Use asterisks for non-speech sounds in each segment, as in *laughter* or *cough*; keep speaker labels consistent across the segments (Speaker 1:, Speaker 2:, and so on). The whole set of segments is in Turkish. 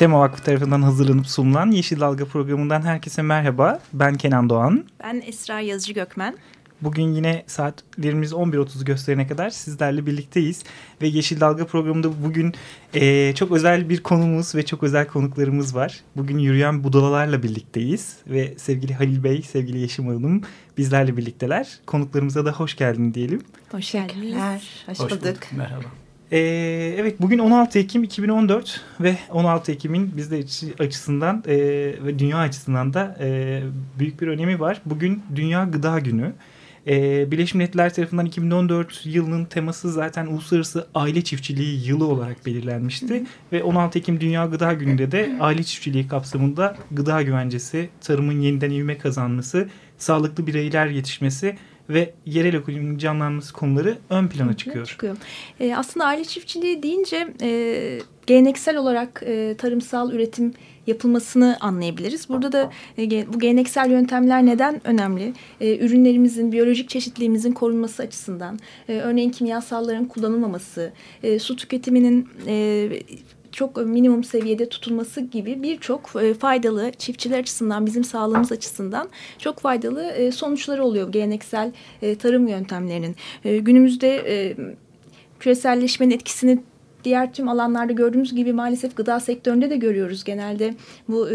Speaker 1: Tema Vakfı tarafından hazırlanıp sunulan Yeşil Dalga programından herkese merhaba. Ben Kenan Doğan.
Speaker 2: Ben Esra Yazıcı Gökmen.
Speaker 1: Bugün yine saatlerimiz 11.30 gösterene kadar sizlerle birlikteyiz. Ve Yeşil Dalga programında bugün e, çok özel bir konumuz ve çok özel konuklarımız var. Bugün yürüyen budalalarla birlikteyiz. Ve sevgili Halil Bey, sevgili Yeşim Hanım bizlerle birlikteler. Konuklarımıza da hoş geldin diyelim.
Speaker 2: Hoş geldiniz.
Speaker 3: Hoş, hoş bulduk. bulduk.
Speaker 1: Merhaba. Ee, evet bugün 16 Ekim 2014 ve 16 Ekim'in bizde açısından e, ve dünya açısından da e, büyük bir önemi var. Bugün Dünya Gıda Günü. E, Birleşmiş Milletler tarafından 2014 yılının teması zaten Uluslararası Aile Çiftçiliği Yılı olarak belirlenmişti. Ve 16 Ekim Dünya Gıda Günü'nde de aile çiftçiliği kapsamında gıda güvencesi, tarımın yeniden ivme kazanması, sağlıklı bireyler yetişmesi ve yerel ekonominin canlanması konuları ön plana çıkıyor. çıkıyor.
Speaker 2: E, aslında aile çiftçiliği deyince e, geleneksel olarak e, tarımsal üretim yapılmasını anlayabiliriz. Burada da e, bu geleneksel yöntemler neden önemli? E, ürünlerimizin, biyolojik çeşitliliğimizin korunması açısından, e, örneğin kimyasalların kullanılmaması, e, su tüketiminin e, çok minimum seviyede tutulması gibi birçok e, faydalı çiftçiler açısından bizim sağlığımız açısından çok faydalı e, sonuçları oluyor geleneksel e, tarım yöntemlerinin. Günümüzde küreselleşmenin etkisini diğer tüm alanlarda gördüğümüz gibi maalesef gıda sektöründe de görüyoruz. Genelde bu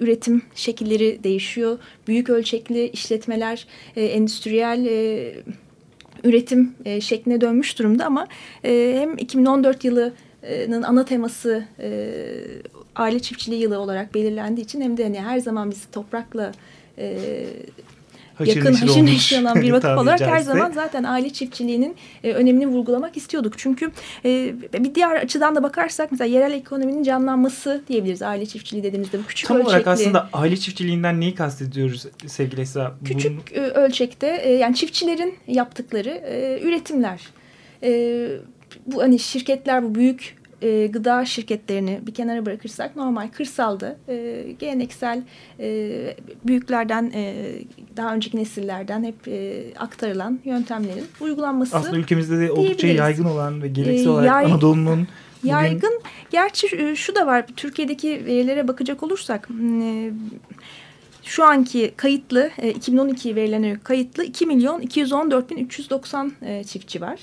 Speaker 2: üretim şekilleri değişiyor. Büyük ölçekli işletmeler, endüstriyel üretim şekline dönmüş durumda ama hem 2014 yılı ana teması e, aile çiftçiliği yılı olarak belirlendiği için hem de hani her zaman biz toprakla e, haşır yakın haşır neşir olan bir *laughs* vakıf olarak her zaman zaten aile çiftçiliğinin e, önemini vurgulamak istiyorduk. Çünkü e, bir diğer açıdan da bakarsak mesela yerel ekonominin canlanması diyebiliriz aile çiftçiliği dediğimizde. Bu küçük
Speaker 1: Tam
Speaker 2: ölçekli,
Speaker 1: olarak aslında aile çiftçiliğinden neyi kastediyoruz sevgili Esra?
Speaker 2: Küçük. E, ölçekte e, yani çiftçilerin yaptıkları e, üretimler. E, bu hani şirketler bu büyük e, gıda şirketlerini bir kenara bırakırsak normal kırsalda e, geleneksel e, büyüklerden e, daha önceki nesillerden hep e, aktarılan yöntemlerin uygulanması
Speaker 1: Aslında ülkemizde de oldukça yaygın olan ve geleneksel e, olarak yay, Anadolu'nun *laughs*
Speaker 2: Bugün... Yaygın. Gerçi e, şu da var. Türkiye'deki verilere bakacak olursak e, şu anki kayıtlı 2012 verilerine kayıtlı 2 milyon 214 bin 390 çiftçi var.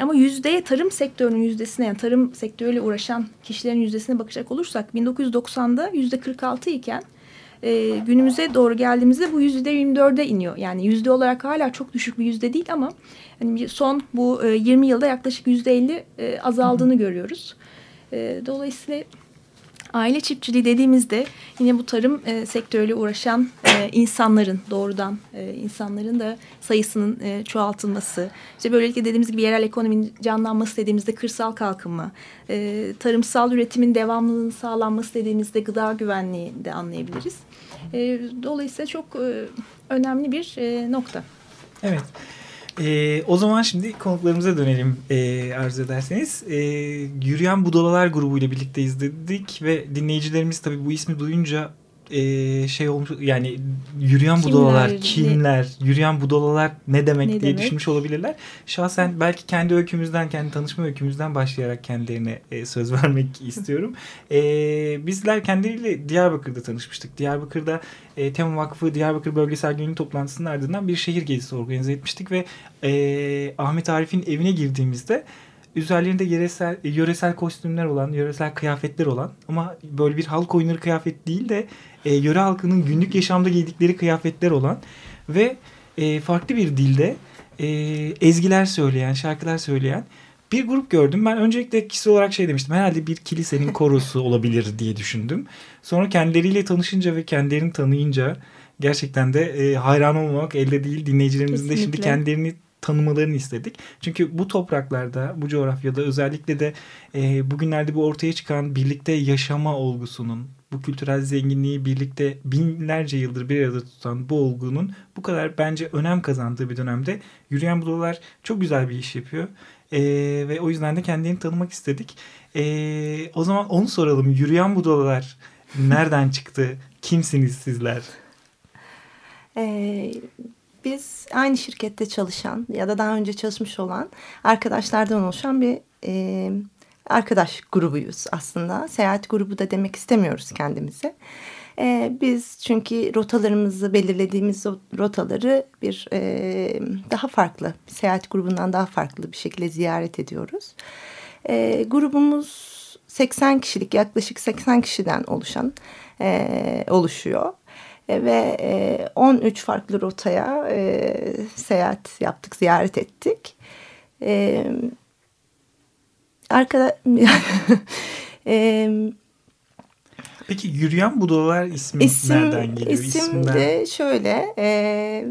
Speaker 2: Ama yüzdeye tarım sektörünün yüzdesine yani tarım sektörüyle uğraşan kişilerin yüzdesine bakacak olursak 1990'da yüzde 46 iken e, günümüze doğru geldiğimizde bu yüzde 24'e iniyor. Yani yüzde olarak hala çok düşük bir yüzde değil ama hani son bu e, 20 yılda yaklaşık yüzde 50 e, azaldığını Hı. görüyoruz. E, dolayısıyla Aile çiftçiliği dediğimizde yine bu tarım e, sektörüyle uğraşan e, insanların doğrudan e, insanların da sayısının e, çoğaltılması. İşte böylelikle dediğimiz gibi yerel ekonominin canlanması dediğimizde kırsal kalkınma, e, tarımsal üretimin devamlılığının sağlanması dediğimizde gıda güvenliği de anlayabiliriz. E, dolayısıyla çok e, önemli bir e, nokta.
Speaker 1: Evet. E, o zaman şimdi konuklarımıza dönelim e, arzu ederseniz. E, Yürüyen Budalalar grubuyla birlikte izledik ve dinleyicilerimiz tabii bu ismi duyunca e, şey olmuş yani yürüyen kimler, budalalar kimler, yürüyen budalalar ne demek ne diye demek? düşünmüş olabilirler. Şahsen belki kendi öykümüzden, kendi tanışma öykümüzden başlayarak kendilerine e, söz *laughs* vermek istiyorum. E, bizler kendileriyle Diyarbakır'da tanışmıştık. Diyarbakır'da e, Tema Vakfı Diyarbakır Bölgesel Gönüllü Toplantısının ardından bir şehir gezisi organize etmiştik ve e, Ahmet Arif'in evine girdiğimizde üzerlerinde yöresel, yöresel kostümler olan, yöresel kıyafetler olan ama böyle bir halk oyunları kıyafet değil de e, yöre halkının günlük yaşamda giydikleri kıyafetler olan ve e, farklı bir dilde e, ezgiler söyleyen, şarkılar söyleyen bir grup gördüm. Ben öncelikle kişi olarak şey demiştim. Herhalde bir kilisenin korosu *laughs* olabilir diye düşündüm. Sonra kendileriyle tanışınca ve kendilerini tanıyınca gerçekten de e, hayran olmamak elde değil. Dinleyicilerimizin de şimdi
Speaker 2: Kesinlikle.
Speaker 1: kendilerini tanımalarını istedik. Çünkü bu topraklarda, bu coğrafyada özellikle de e, bugünlerde bu ortaya çıkan birlikte yaşama olgusunun, bu kültürel zenginliği birlikte binlerce yıldır bir arada tutan bu olgunun bu kadar bence önem kazandığı bir dönemde Yürüyen Budalar çok güzel bir iş yapıyor. E, ve o yüzden de kendilerini tanımak istedik. E, o zaman onu soralım. Yürüyen Budalar nereden çıktı? Kimsiniz sizler?
Speaker 3: Ee, biz aynı şirkette çalışan ya da daha önce çalışmış olan arkadaşlardan oluşan bir e, arkadaş grubuyuz aslında. Seyahat grubu da demek istemiyoruz kendimize. Ee, biz çünkü rotalarımızı belirlediğimiz rotaları bir e, daha farklı, seyahat grubundan daha farklı bir şekilde ziyaret ediyoruz. Ee, grubumuz 80 kişilik yaklaşık 80 kişiden oluşan e, oluşuyor. E, ve e, 13 farklı rotaya e, seyahat yaptık, ziyaret ettik. E, arkada *laughs* e,
Speaker 1: Peki Yürüyen Budalar ismi
Speaker 3: isim,
Speaker 1: nereden geliyor?
Speaker 3: isim
Speaker 1: İsimden-
Speaker 3: de şöyle e,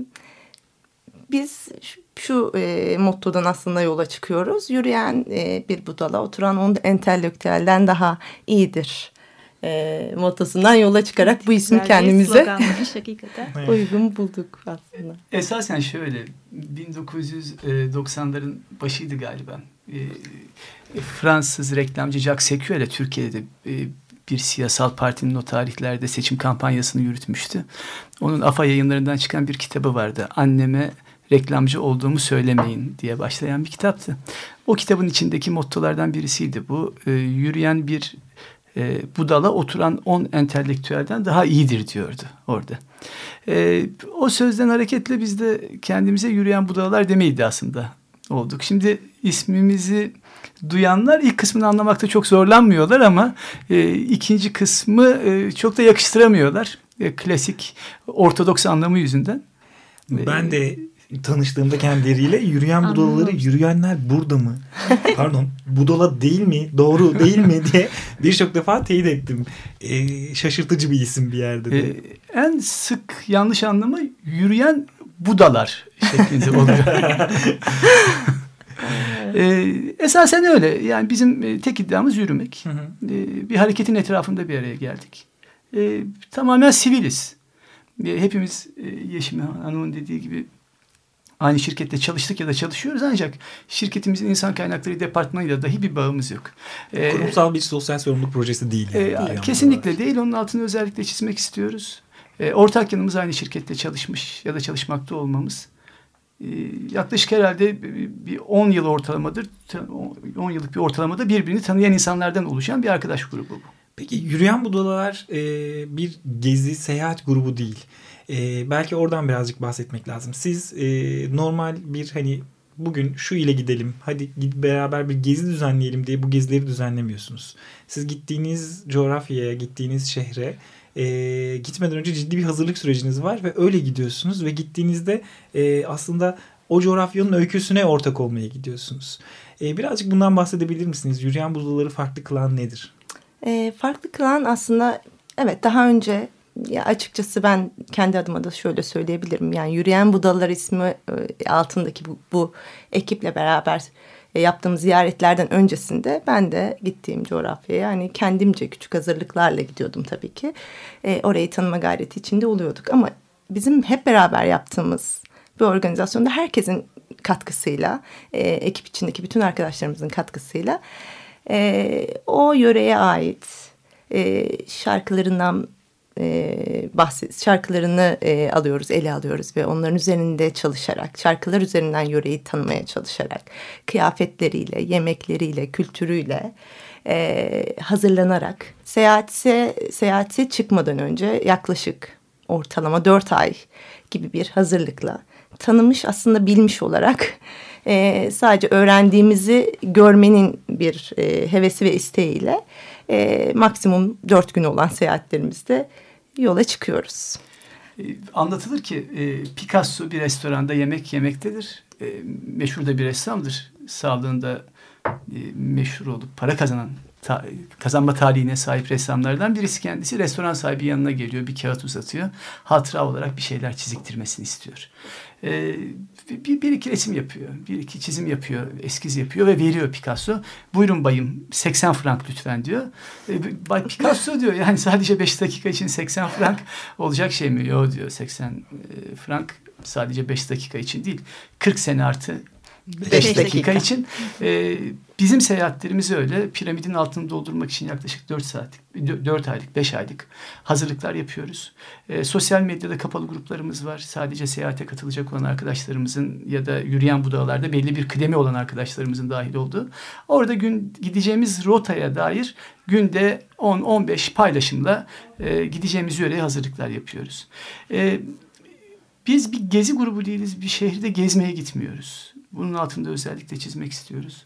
Speaker 3: biz şu, e, mottodan aslında yola çıkıyoruz. Yürüyen e, bir budala oturan on entelektüelden daha iyidir e, mottosundan yola çıkarak bu ismi kendimize *laughs* uygun bulduk aslında.
Speaker 4: Esasen şöyle 1990'ların başıydı galiba. Ee, Fransız reklamcı Jacques Secuel'e Türkiye'de e, bir siyasal partinin o tarihlerde seçim kampanyasını yürütmüştü. Onun AFA yayınlarından çıkan bir kitabı vardı. Anneme reklamcı olduğumu söylemeyin diye başlayan bir kitaptı. O kitabın içindeki mottolardan birisiydi bu. E, yürüyen bir e, budala oturan 10 entelektüelden daha iyidir diyordu orada. E, o sözden hareketle biz de kendimize yürüyen budalalar demeyi aslında olduk. Şimdi ismimizi duyanlar ilk kısmını anlamakta çok zorlanmıyorlar ama e, ikinci kısmı e, çok da yakıştıramıyorlar. E, klasik ortodoks anlamı yüzünden.
Speaker 1: Ben de tanıştığımda kendileriyle yürüyen budalaları yürüyenler burada mı? *laughs* Pardon budala değil mi? Doğru değil mi diye birçok defa teyit ettim. Ee, şaşırtıcı bir isim bir yerde de.
Speaker 4: E, en sık yanlış anlamı yürüyen budalar şeklinde oluyor. *laughs* e, esasen öyle. Yani bizim e, tek iddiamız yürümek.
Speaker 1: Hı hı.
Speaker 4: E, bir hareketin etrafında bir araya geldik. E, tamamen siviliz. E, hepimiz e, Yeşim Hanım'ın dediği gibi aynı şirkette çalıştık ya da çalışıyoruz ancak şirketimizin insan kaynakları departmanıyla dahi bir bağımız yok. E,
Speaker 1: Kurumsal bir sosyal sorumluluk projesi değil.
Speaker 4: e,
Speaker 1: yani Yürüyen
Speaker 4: kesinlikle
Speaker 1: Budalar.
Speaker 4: değil. Onun altını özellikle çizmek istiyoruz. E, ortak yanımız aynı şirkette çalışmış ya da çalışmakta olmamız. E, yaklaşık herhalde bir 10 yıl ortalamadır, 10 yıllık bir ortalamada birbirini tanıyan insanlardan oluşan bir arkadaş grubu bu.
Speaker 1: Peki yürüyen budalalar e, bir gezi seyahat grubu değil. E, belki oradan birazcık bahsetmek lazım. Siz e, normal bir hani bugün şu ile gidelim hadi git beraber bir gezi düzenleyelim diye bu gezileri düzenlemiyorsunuz. Siz gittiğiniz coğrafyaya gittiğiniz şehre e, gitmeden önce ciddi bir hazırlık süreciniz var ve öyle gidiyorsunuz ve gittiğinizde e, aslında o coğrafyanın öyküsüne ortak olmaya gidiyorsunuz. E, birazcık bundan bahsedebilir misiniz? Yürüyen budalaları farklı kılan nedir?
Speaker 3: E, farklı kılan aslında evet daha önce ya açıkçası ben kendi adıma da şöyle söyleyebilirim. Yani Yürüyen Budalar ismi e, altındaki bu, bu ekiple beraber e, yaptığım ziyaretlerden öncesinde ben de gittiğim coğrafyaya yani kendimce küçük hazırlıklarla gidiyordum tabii ki. E, orayı tanıma gayreti içinde oluyorduk ama bizim hep beraber yaptığımız bir organizasyonda herkesin katkısıyla, e, ekip içindeki bütün arkadaşlarımızın katkısıyla e, o yöreye ait e, şarkılarından e, bahset şarkılarını e, alıyoruz, ele alıyoruz ve onların üzerinde çalışarak, şarkılar üzerinden yöreyi tanımaya çalışarak, kıyafetleriyle, yemekleriyle, kültürüyle e, hazırlanarak seyahate, seyahate çıkmadan önce yaklaşık ortalama dört ay gibi bir hazırlıkla tanımış aslında bilmiş olarak e, sadece öğrendiğimizi görmenin bir e, hevesi ve isteğiyle e, maksimum dört gün olan seyahatlerimizde yola çıkıyoruz.
Speaker 4: E, anlatılır ki e, Picasso bir restoranda yemek yemektedir. E, meşhur da bir ressamdır. Sağlığında meşhur olup para kazanan kazanma tarihine sahip ressamlardan birisi kendisi restoran sahibi yanına geliyor bir kağıt uzatıyor hatıra olarak bir şeyler çiziktirmesini istiyor bir, bir iki resim yapıyor bir iki çizim yapıyor eskiz yapıyor ve veriyor Picasso. Buyurun bayım 80 frank lütfen diyor. E, Bay Picasso diyor yani sadece 5 dakika için 80 frank olacak şey mi? Yok diyor 80 e, frank sadece 5 dakika için değil 40 sene artı 5 dakika, dakika için. E, bizim seyahatlerimiz öyle. Piramidin altını doldurmak için yaklaşık 4 saatlik, 4 aylık, 5 aylık hazırlıklar yapıyoruz. E, sosyal medyada kapalı gruplarımız var. Sadece seyahate katılacak olan arkadaşlarımızın ya da yürüyen budalarda belli bir kıdemi olan arkadaşlarımızın dahil olduğu. Orada gün gideceğimiz rotaya dair günde 10-15 paylaşımla e, gideceğimiz yöreye hazırlıklar yapıyoruz. E, biz bir gezi grubu değiliz. Bir şehirde gezmeye gitmiyoruz. Bunun altında özellikle çizmek istiyoruz.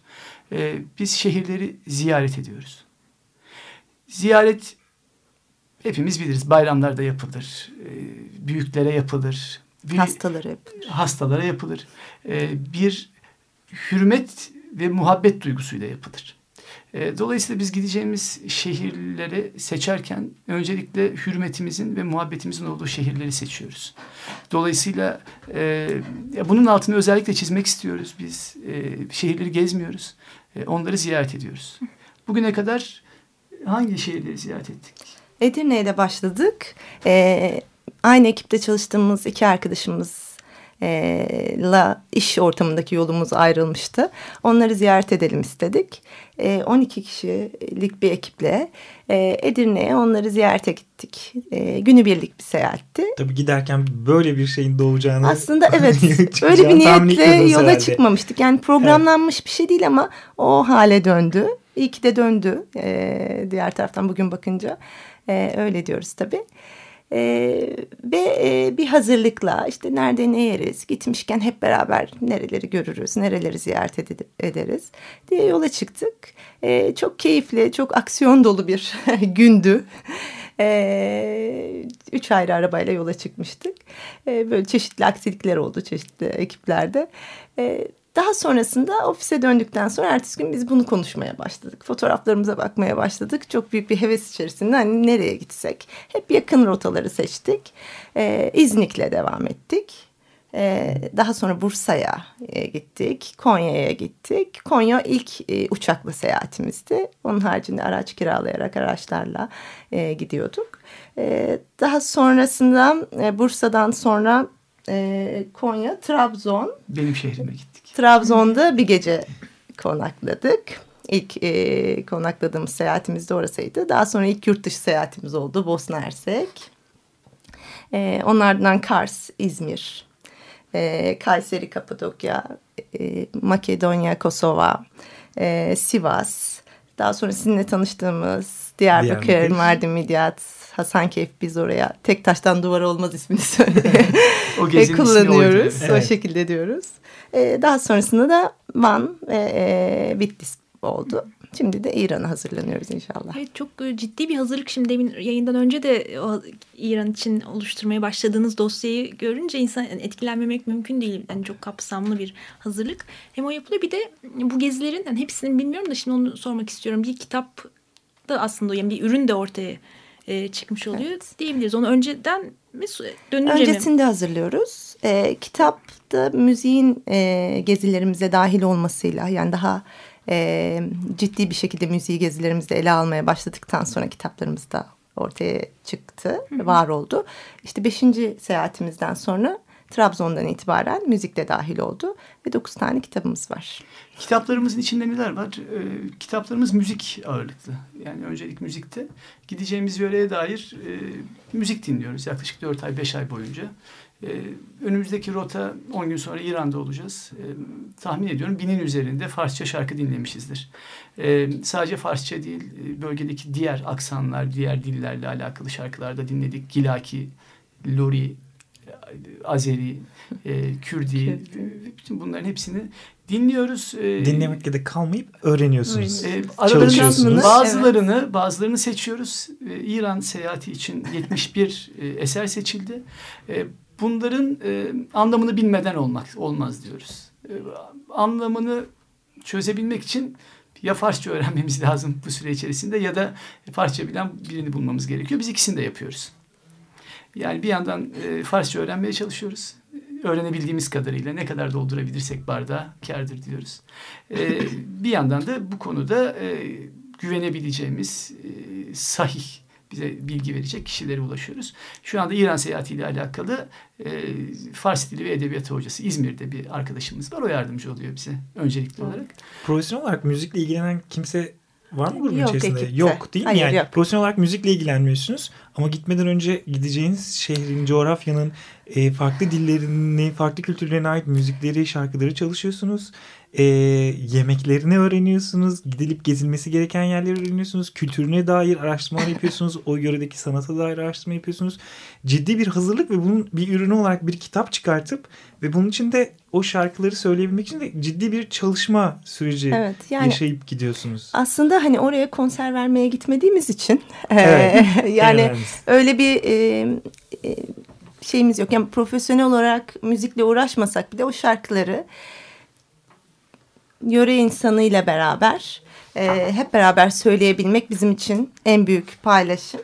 Speaker 4: Ee, biz şehirleri ziyaret ediyoruz. Ziyaret hepimiz biliriz. Bayramlarda yapılır. E, büyüklere yapılır.
Speaker 3: Bir, hastalara yapılır.
Speaker 4: Hastalara yapılır. E, bir hürmet ve muhabbet duygusuyla yapılır. E, dolayısıyla biz gideceğimiz şehirleri seçerken öncelikle hürmetimizin ve muhabbetimizin olduğu şehirleri seçiyoruz. Dolayısıyla e, bunun altını özellikle çizmek istiyoruz. Biz e, şehirleri gezmiyoruz. E, onları ziyaret ediyoruz. Bugüne kadar hangi şehirleri ziyaret ettik?
Speaker 3: Edirne'ye de başladık. E, aynı ekipte çalıştığımız iki arkadaşımız la iş ortamındaki yolumuz ayrılmıştı. Onları ziyaret edelim istedik. 12 kişilik bir ekiple Edirne'ye onları ziyarete gittik. Günübirlik bir seyahatti.
Speaker 1: Tabii giderken böyle bir şeyin doğacağını...
Speaker 3: Aslında *laughs* evet öyle bir niyetle yola herhalde. çıkmamıştık. Yani programlanmış evet. bir şey değil ama o hale döndü. İyi ki de döndü diğer taraftan bugün bakınca. Öyle diyoruz tabii. Ee, ve e, bir hazırlıkla işte nerede ne yeriz gitmişken hep beraber nereleri görürüz nereleri ziyaret ederiz diye yola çıktık. Ee, çok keyifli çok aksiyon dolu bir *laughs* gündü. Ee, üç ayrı arabayla yola çıkmıştık. Ee, böyle çeşitli aksilikler oldu çeşitli ekiplerde. Ee, daha sonrasında ofise döndükten sonra ertesi gün biz bunu konuşmaya başladık. Fotoğraflarımıza bakmaya başladık. Çok büyük bir heves içerisinde hani nereye gitsek. Hep yakın rotaları seçtik. Ee, İznik'le devam ettik. Ee, daha sonra Bursa'ya e, gittik. Konya'ya gittik. Konya ilk e, uçakla seyahatimizdi. Onun haricinde araç kiralayarak araçlarla e, gidiyorduk. E, daha sonrasında e, Bursa'dan sonra e, Konya, Trabzon.
Speaker 4: Benim şehrime gittik.
Speaker 3: Trabzon'da bir gece konakladık. İlk e, konakladığımız seyahatimiz de orasıydı. Daha sonra ilk yurt dışı seyahatimiz oldu Bosna Hersek. E, onlardan Kars, İzmir, e, Kayseri, Kapadokya, e, Makedonya, Kosova, e, Sivas. Daha sonra sizinle tanıştığımız Diyarbakır, Diyarbakır. Mardin, Midyat, Hasankeyf biz oraya tek taştan duvar olmaz ismini söyle. *laughs* o kullanıyoruz. Oydu, evet. O şekilde diyoruz. E, daha sonrasında da Van ve e, Bitlis oldu. Şimdi de İran'a hazırlanıyoruz inşallah.
Speaker 2: Evet, çok e, ciddi bir hazırlık. Şimdi demin yayından önce de o İran için oluşturmaya başladığınız dosyayı görünce insan etkilenmemek mümkün değil. Yani çok kapsamlı bir hazırlık. Hem o yapılıyor bir de bu gezilerin yani hepsini bilmiyorum da şimdi onu sormak istiyorum. Bir kitap da aslında yani bir ürün de ortaya e, çıkmış oluyor evet. diyebiliriz. Onu önceden mi dönünce
Speaker 3: Öncesinde mi? hazırlıyoruz. E, kitapta müziğin e, gezilerimize dahil olmasıyla yani daha e, ciddi bir şekilde müziği gezilerimizde ele almaya başladıktan sonra kitaplarımızda ortaya çıktı, Hı -hı. var oldu. İşte beşinci seyahatimizden sonra Trabzon'dan itibaren müzik de dahil oldu ve dokuz tane kitabımız var.
Speaker 4: Kitaplarımızın içinde neler var? Ee, kitaplarımız müzik ağırlıklı. Yani öncelik müzikte. Gideceğimiz yöreye dair e, müzik dinliyoruz yaklaşık dört ay, beş ay boyunca. Ee, önümüzdeki rota 10 gün sonra İran'da olacağız. Ee, tahmin ediyorum binin üzerinde Farsça şarkı dinlemişizdir. Ee, sadece Farsça değil, e, bölgedeki diğer aksanlar, diğer dillerle alakalı şarkılarda dinledik. Gilaki, Lori, Azeri, e, Kürdi, bütün bunların hepsini dinliyoruz.
Speaker 1: E, Dinlemekle de kalmayıp öğreniyorsunuz.
Speaker 4: E, aralarından bazılarını, evet. bazılarını seçiyoruz. E, İran seyahati için *laughs* 71 e, eser seçildi. E, bunların e, anlamını bilmeden olmak olmaz diyoruz. E, anlamını çözebilmek için Ya Farsça öğrenmemiz *laughs* lazım bu süre içerisinde ya da Farsça bilen birini bulmamız gerekiyor. Biz ikisini de yapıyoruz. Yani bir yandan e, Farsça öğrenmeye çalışıyoruz. Öğrenebildiğimiz kadarıyla ne kadar doldurabilirsek bardağı kârdır diyoruz. E, bir yandan da bu konuda e, güvenebileceğimiz e, sahih bize bilgi verecek kişilere ulaşıyoruz. Şu anda İran seyahatiyle alakalı e, Fars dili ve edebiyatı hocası İzmir'de bir arkadaşımız var. O yardımcı oluyor bize öncelikli olarak.
Speaker 1: Profesyonel olarak müzikle ilgilenen kimse var mı grubun
Speaker 3: Yok,
Speaker 1: içerisinde?
Speaker 3: ekipte.
Speaker 1: Yok değil mi?
Speaker 3: Hayır,
Speaker 1: yani
Speaker 3: yok.
Speaker 1: profesyonel olarak müzikle ilgilenmiyorsunuz ama gitmeden önce gideceğiniz şehrin, coğrafyanın e, farklı dillerini, farklı kültürlerine ait müzikleri, şarkıları çalışıyorsunuz. E, yemeklerini öğreniyorsunuz. Gidilip gezilmesi gereken yerleri öğreniyorsunuz. Kültürüne dair araştırmalar yapıyorsunuz. o yöredeki sanata dair araştırma yapıyorsunuz. Ciddi bir hazırlık ve bunun bir ürünü olarak bir kitap çıkartıp ve bunun için de o şarkıları söyleyebilmek için de ciddi bir çalışma süreci
Speaker 3: Evet, yani-
Speaker 1: yaşayıp gidiyorsunuz.
Speaker 3: Aslında hani oraya konser vermeye gitmediğimiz için
Speaker 1: Evet,
Speaker 3: e, *laughs* yani öyle bir e, e, şeyimiz yok. Yani profesyonel olarak müzikle uğraşmasak bile o şarkıları yöre insanıyla beraber e, hep beraber söyleyebilmek bizim için en büyük paylaşım.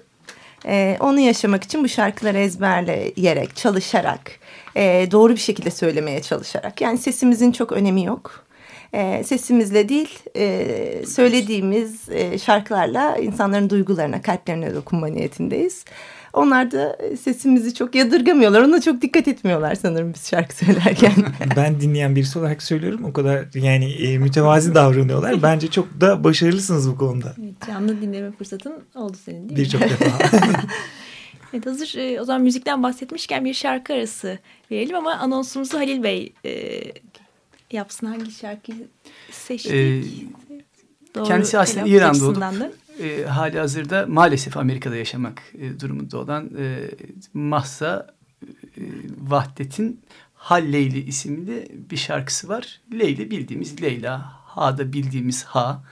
Speaker 3: E, onu yaşamak için bu şarkıları ezberleyerek, çalışarak, e, doğru bir şekilde söylemeye çalışarak. Yani sesimizin çok önemi yok. E, sesimizle değil, e, söylediğimiz e, şarkılarla insanların duygularına, kalplerine dokunma niyetindeyiz. Onlar da sesimizi çok yadırgamıyorlar. Ona çok dikkat etmiyorlar sanırım biz şarkı söylerken. *laughs* *laughs*
Speaker 1: ben dinleyen birisi olarak söylüyorum. O kadar yani e, mütevazi davranıyorlar. *laughs* Bence çok da başarılısınız bu konuda.
Speaker 2: Evet, canlı dinleme fırsatın oldu senin değil mi?
Speaker 1: Birçok defa.
Speaker 2: Evet hazır e, o zaman müzikten bahsetmişken bir şarkı arası verelim ama anonsumuzu Halil Bey e, yapsın. Hangi şarkıyı seçtik?
Speaker 4: Ee,
Speaker 2: Doğru
Speaker 4: kendisi aslında
Speaker 2: açısından da.
Speaker 4: E, hali hazırda maalesef Amerika'da yaşamak e, durumunda olan e, Mahsa e, Vahdet'in Halleyli isimli bir şarkısı var. Leyli bildiğimiz Leyla, Ha'da bildiğimiz Ha.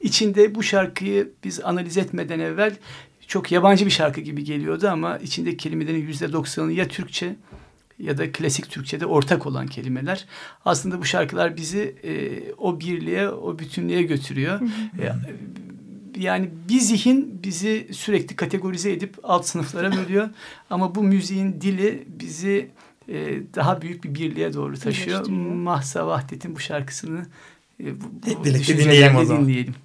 Speaker 4: İçinde bu şarkıyı biz analiz etmeden evvel çok yabancı bir şarkı gibi geliyordu ama içindeki kelimelerin yüzde doksanı ya Türkçe ya da klasik Türkçe'de ortak olan kelimeler. Aslında bu şarkılar bizi e, o birliğe, o bütünlüğe götürüyor. E, yani bir zihin bizi sürekli kategorize edip alt sınıflara bölüyor. Ama bu müziğin dili bizi e, daha büyük bir birliğe doğru taşıyor.
Speaker 2: Birleştiriyor.
Speaker 4: Mahsa Vahdet'in bu şarkısını e, bu, bu
Speaker 1: Hep birlikte
Speaker 4: düşüncelerle
Speaker 1: dinleyelim o zaman.
Speaker 4: dinleyelim.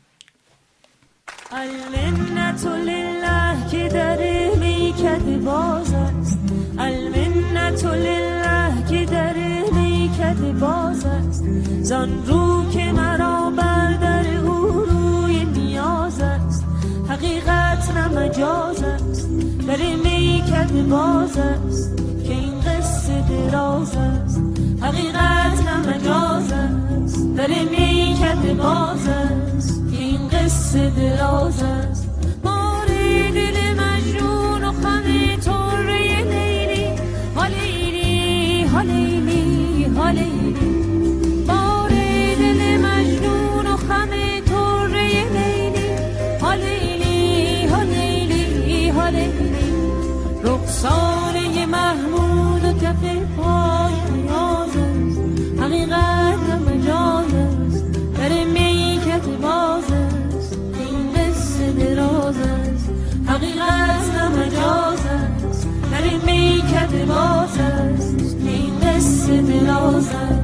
Speaker 5: المنة لله که در میکد باز است المنة لله که در میکد باز است زان رو که مرا حقیقت نه مجاز است در میکد باز است که این قصه دراز است. حقیقت نه مجاز است در میکد باز است که این قصه دراز است. sitting outside.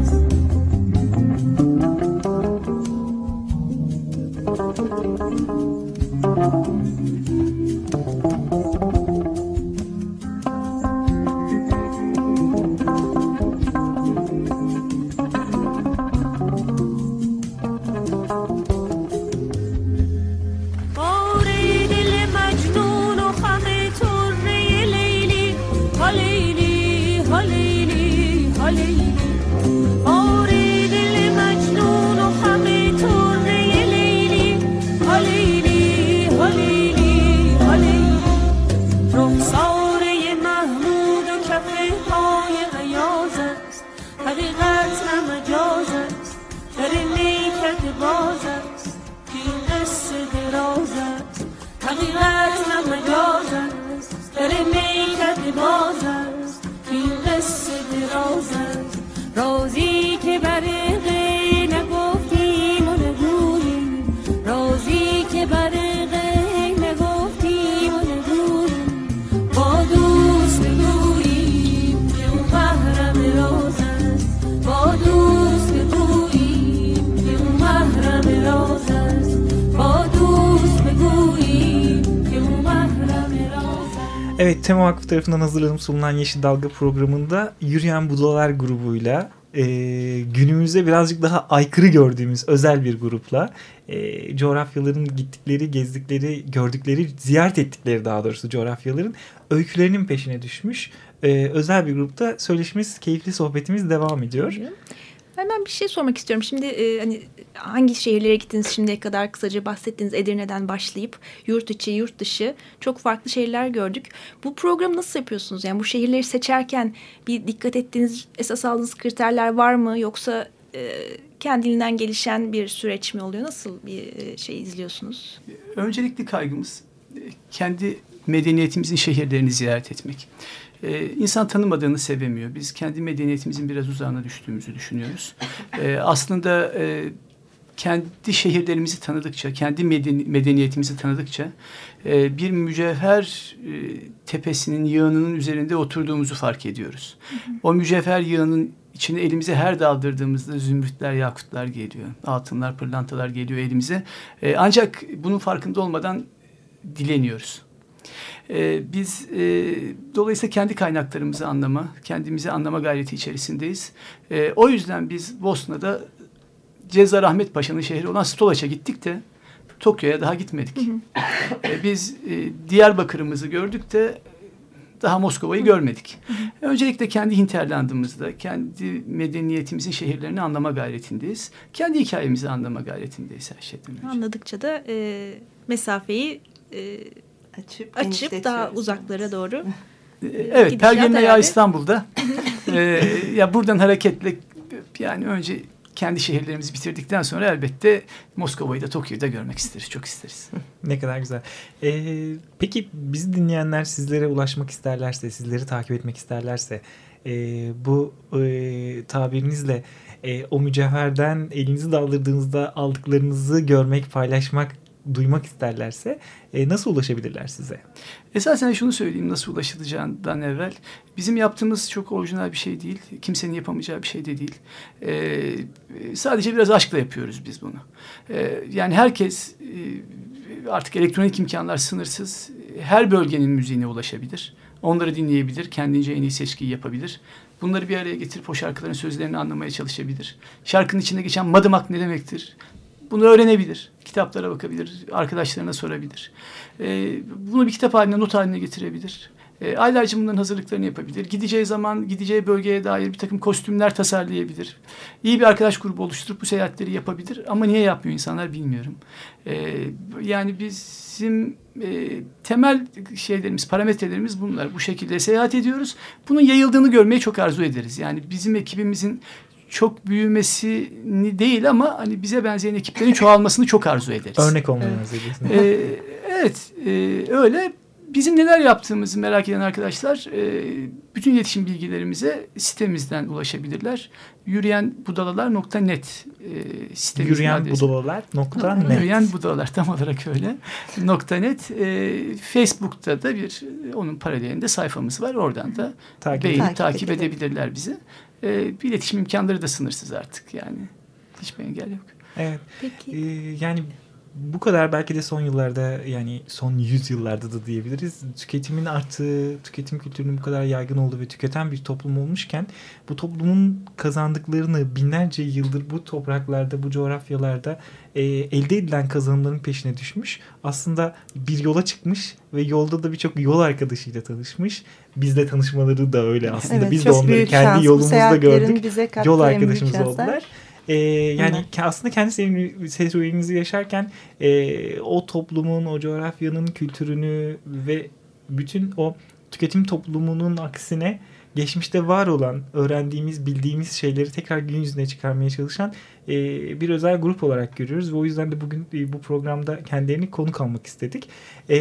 Speaker 1: Evet, Tema Vakfı tarafından hazırlanıp sunulan Yeşil Dalga programında Yürüyen Budalar grubuyla e, günümüzde birazcık daha aykırı gördüğümüz özel bir grupla e, coğrafyaların gittikleri, gezdikleri, gördükleri, ziyaret ettikleri daha doğrusu coğrafyaların öykülerinin peşine düşmüş e, özel bir grupta söyleşimiz, keyifli sohbetimiz devam ediyor.
Speaker 2: Hemen bir şey sormak istiyorum. Şimdi e, hani hangi şehirlere gittiniz şimdiye kadar kısaca bahsettiniz Edirne'den başlayıp yurt içi, yurt dışı çok farklı şehirler gördük. Bu programı nasıl yapıyorsunuz? Yani bu şehirleri seçerken bir dikkat ettiğiniz, esas aldığınız kriterler var mı? Yoksa e, kendiliğinden gelişen bir süreç mi oluyor? Nasıl bir e, şey izliyorsunuz?
Speaker 4: Öncelikli kaygımız e, kendi medeniyetimizin şehirlerini ziyaret etmek. Ee, insan tanımadığını sevemiyor. Biz kendi medeniyetimizin biraz uzağına düştüğümüzü düşünüyoruz. Ee, aslında e, kendi şehirlerimizi tanıdıkça, kendi medeni, medeniyetimizi tanıdıkça e, bir mücevher e, tepesinin yığınının üzerinde oturduğumuzu fark ediyoruz. O mücevher yığının içine elimize her daldırdığımızda zümrütler, yakutlar geliyor. Altınlar, pırlantalar geliyor elimize. E, ancak bunun farkında olmadan dileniyoruz. E, biz e, dolayısıyla kendi kaynaklarımızı anlama, kendimizi anlama gayreti içerisindeyiz. E, o yüzden biz Bosna'da Cezar Ahmet Paşa'nın şehri olan Stolaç'a gittik de Tokyo'ya daha gitmedik. Hı hı. E, biz e, Diyarbakır'ımızı gördük de daha Moskova'yı görmedik. Hı hı. Öncelikle kendi hinterlandımızda, kendi medeniyetimizin şehirlerini anlama gayretindeyiz. Kendi hikayemizi anlama gayretindeyiz her şeyden önce.
Speaker 2: Anladıkça da e, mesafeyi e,
Speaker 3: açıp,
Speaker 2: açıp daha uzaklara doğru. *laughs*
Speaker 4: evet, Pergem ya İstanbul'da. *laughs* ee, ya buradan hareketle yani önce kendi şehirlerimizi bitirdikten sonra elbette Moskova'yı da Tokyo'yu da görmek isteriz. Çok isteriz. *laughs*
Speaker 1: ne kadar güzel. Ee, peki bizi dinleyenler sizlere ulaşmak isterlerse, sizleri takip etmek isterlerse e, bu e, tabirinizle e, o mücevherden elinizi daldırdığınızda aldıklarınızı görmek, paylaşmak duymak isterlerse e, nasıl ulaşabilirler size?
Speaker 4: Esasen şunu söyleyeyim nasıl ulaşılacağından evvel. Bizim yaptığımız çok orijinal bir şey değil. Kimsenin yapamayacağı bir şey de değil. E, sadece biraz aşkla yapıyoruz biz bunu. E, yani herkes e, artık elektronik imkanlar sınırsız. Her bölgenin müziğine ulaşabilir. Onları dinleyebilir. Kendince en iyi seçkiyi yapabilir. Bunları bir araya getirip o şarkıların sözlerini anlamaya çalışabilir. Şarkının içinde geçen madımak ne demektir? Bunu öğrenebilir. Kitaplara bakabilir. Arkadaşlarına sorabilir. E, bunu bir kitap haline, not haline getirebilir. E, aylarca bunların hazırlıklarını yapabilir. Gideceği zaman, gideceği bölgeye dair bir takım kostümler tasarlayabilir. İyi bir arkadaş grubu oluşturup bu seyahatleri yapabilir. Ama niye yapmıyor insanlar bilmiyorum. E, yani bizim e, temel şeylerimiz, parametrelerimiz bunlar. Bu şekilde seyahat ediyoruz. Bunun yayıldığını görmeyi çok arzu ederiz. Yani bizim ekibimizin çok büyümesini değil ama hani bize benzeyen ekiplerin çoğalmasını çok arzu ederiz.
Speaker 1: Örnek olmayı evet.
Speaker 4: Ee, evet e, öyle. Bizim neler yaptığımızı merak eden arkadaşlar e, bütün iletişim bilgilerimize sitemizden ulaşabilirler. Yürüyenbudalalar.net
Speaker 1: e, sitemizin Yürüyenbudalalar.net
Speaker 4: Yürüyen Budalalar tam olarak öyle. nokta .net e, Facebook'ta da bir onun paralelinde sayfamız var. Oradan da takip, beğenip takip, takip edebilirler bizi e, bir iletişim imkanları da sınırsız artık yani. Hiçbir engel yok.
Speaker 1: Evet. Peki. Ee, yani bu kadar belki de son yıllarda yani son yüz yıllarda da diyebiliriz. Tüketimin arttığı, tüketim kültürünün bu kadar yaygın olduğu ve tüketen bir toplum olmuşken bu toplumun kazandıklarını binlerce yıldır bu topraklarda, bu coğrafyalarda e, elde edilen kazanımların peşine düşmüş. Aslında bir yola çıkmış ve yolda da birçok yol arkadaşıyla tanışmış. Bizde tanışmaları da öyle aslında. Evet, Biz de onları kendi şans. yolumuzda gördük. Yol arkadaşımız oldular. E, yani Hı. aslında kendi serüveninizi yaşarken e, o toplumun, o coğrafyanın kültürünü ve bütün o tüketim toplumunun aksine geçmişte var olan, öğrendiğimiz, bildiğimiz şeyleri tekrar gün yüzüne çıkarmaya çalışan e, bir özel grup olarak görüyoruz. Ve o yüzden de bugün e, bu programda kendilerini konuk almak istedik. E,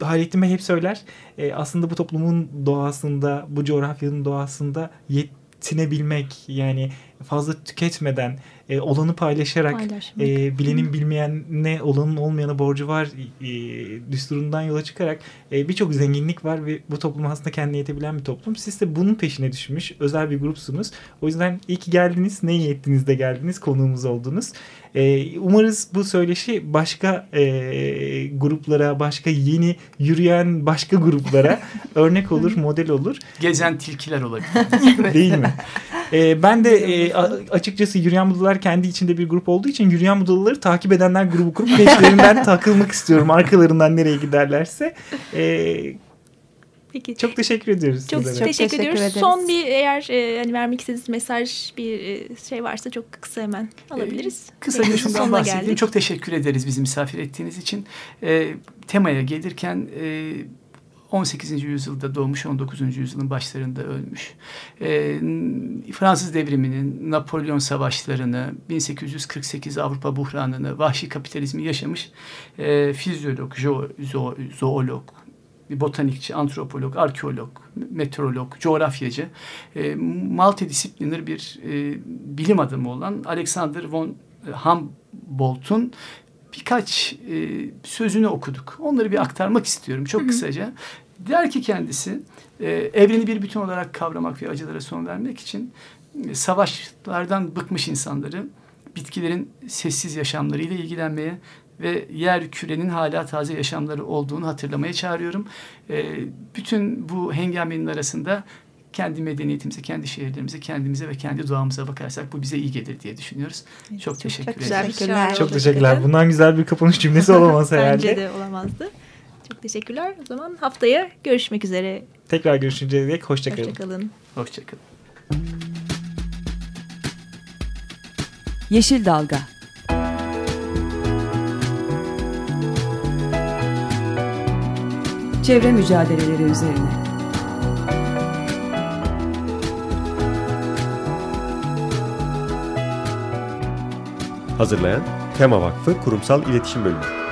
Speaker 1: Hayrettin Bey hep söyler. E, aslında bu toplumun doğasında, bu coğrafyanın doğasında yet yetinebilmek yani fazla tüketmeden e, olanı paylaşarak
Speaker 2: Paylaşmak.
Speaker 1: e, bilenin bilmeyenine olanın olmayana borcu var e, düsturundan yola çıkarak e, birçok zenginlik var ve bu toplum aslında kendine yetebilen bir toplum. Siz de bunun peşine düşmüş özel bir grupsunuz. O yüzden iyi ki geldiniz. Ne iyi ettiniz de geldiniz. Konuğumuz oldunuz. E, umarız bu söyleşi başka e, gruplara, başka yeni yürüyen başka gruplara *laughs* örnek olur, model olur.
Speaker 4: Gezen tilkiler olabilir. *laughs*
Speaker 1: Değil mi? Ee, ben de e, açıkçası Yürüyen Budalar kendi içinde bir grup olduğu için Yürüyen Budalıları takip edenler grubu kurup peşlerinden *laughs* takılmak istiyorum. Arkalarından nereye giderlerse. Ee,
Speaker 2: Peki.
Speaker 1: çok teşekkür ediyoruz.
Speaker 2: Çok
Speaker 1: sizlere.
Speaker 3: Çok
Speaker 2: teşekkür,
Speaker 3: teşekkür
Speaker 2: ediyoruz.
Speaker 3: ederiz.
Speaker 2: Son bir eğer e, hani vermek istediğiniz mesaj bir e, şey varsa çok kısa hemen alabiliriz.
Speaker 4: Kısaca
Speaker 2: Yayının
Speaker 4: şundan
Speaker 2: sonuna
Speaker 4: bahsedeyim.
Speaker 2: geldik.
Speaker 4: Çok teşekkür ederiz bizi misafir ettiğiniz için. E, temaya gelirken e, 18. yüzyılda doğmuş, 19. yüzyılın başlarında ölmüş. E, Fransız devriminin, Napolyon savaşlarını, 1848 Avrupa buhranını, vahşi kapitalizmi yaşamış e, fizyolog, jo, zo, zoolog, botanikçi, antropolog, arkeolog, meteorolog, coğrafyacı, e, multidisipliner bir e, bilim adamı olan Alexander von Humboldt'un birkaç e, sözünü okuduk. Onları bir aktarmak istiyorum çok kısaca. Der ki kendisi e, evreni bir bütün olarak kavramak ve acılara son vermek için e, savaşlardan bıkmış insanları bitkilerin sessiz yaşamlarıyla ilgilenmeye ve yer kürenin hala taze yaşamları olduğunu hatırlamaya çağırıyorum. E, bütün bu hengamenin arasında kendi medeniyetimize, kendi şehirlerimize, kendimize ve kendi doğamıza bakarsak bu bize iyi gelir diye düşünüyoruz. çok teşekkür
Speaker 2: çok
Speaker 4: ederim.
Speaker 2: güzel.
Speaker 3: Teşekkürler.
Speaker 1: Çok teşekkürler. Bundan güzel bir kapanış cümlesi olamaz *laughs* herhalde.
Speaker 2: Bence de olamazdı. Çok teşekkürler. O zaman haftaya görüşmek üzere.
Speaker 1: Tekrar görüşünceye dek hoşçakalın.
Speaker 2: Hoşçakalın.
Speaker 4: Hoşçakalın.
Speaker 6: Yeşil Dalga Çevre mücadeleleri üzerine
Speaker 7: Hazırlayan Tema Vakfı Kurumsal İletişim Bölümü.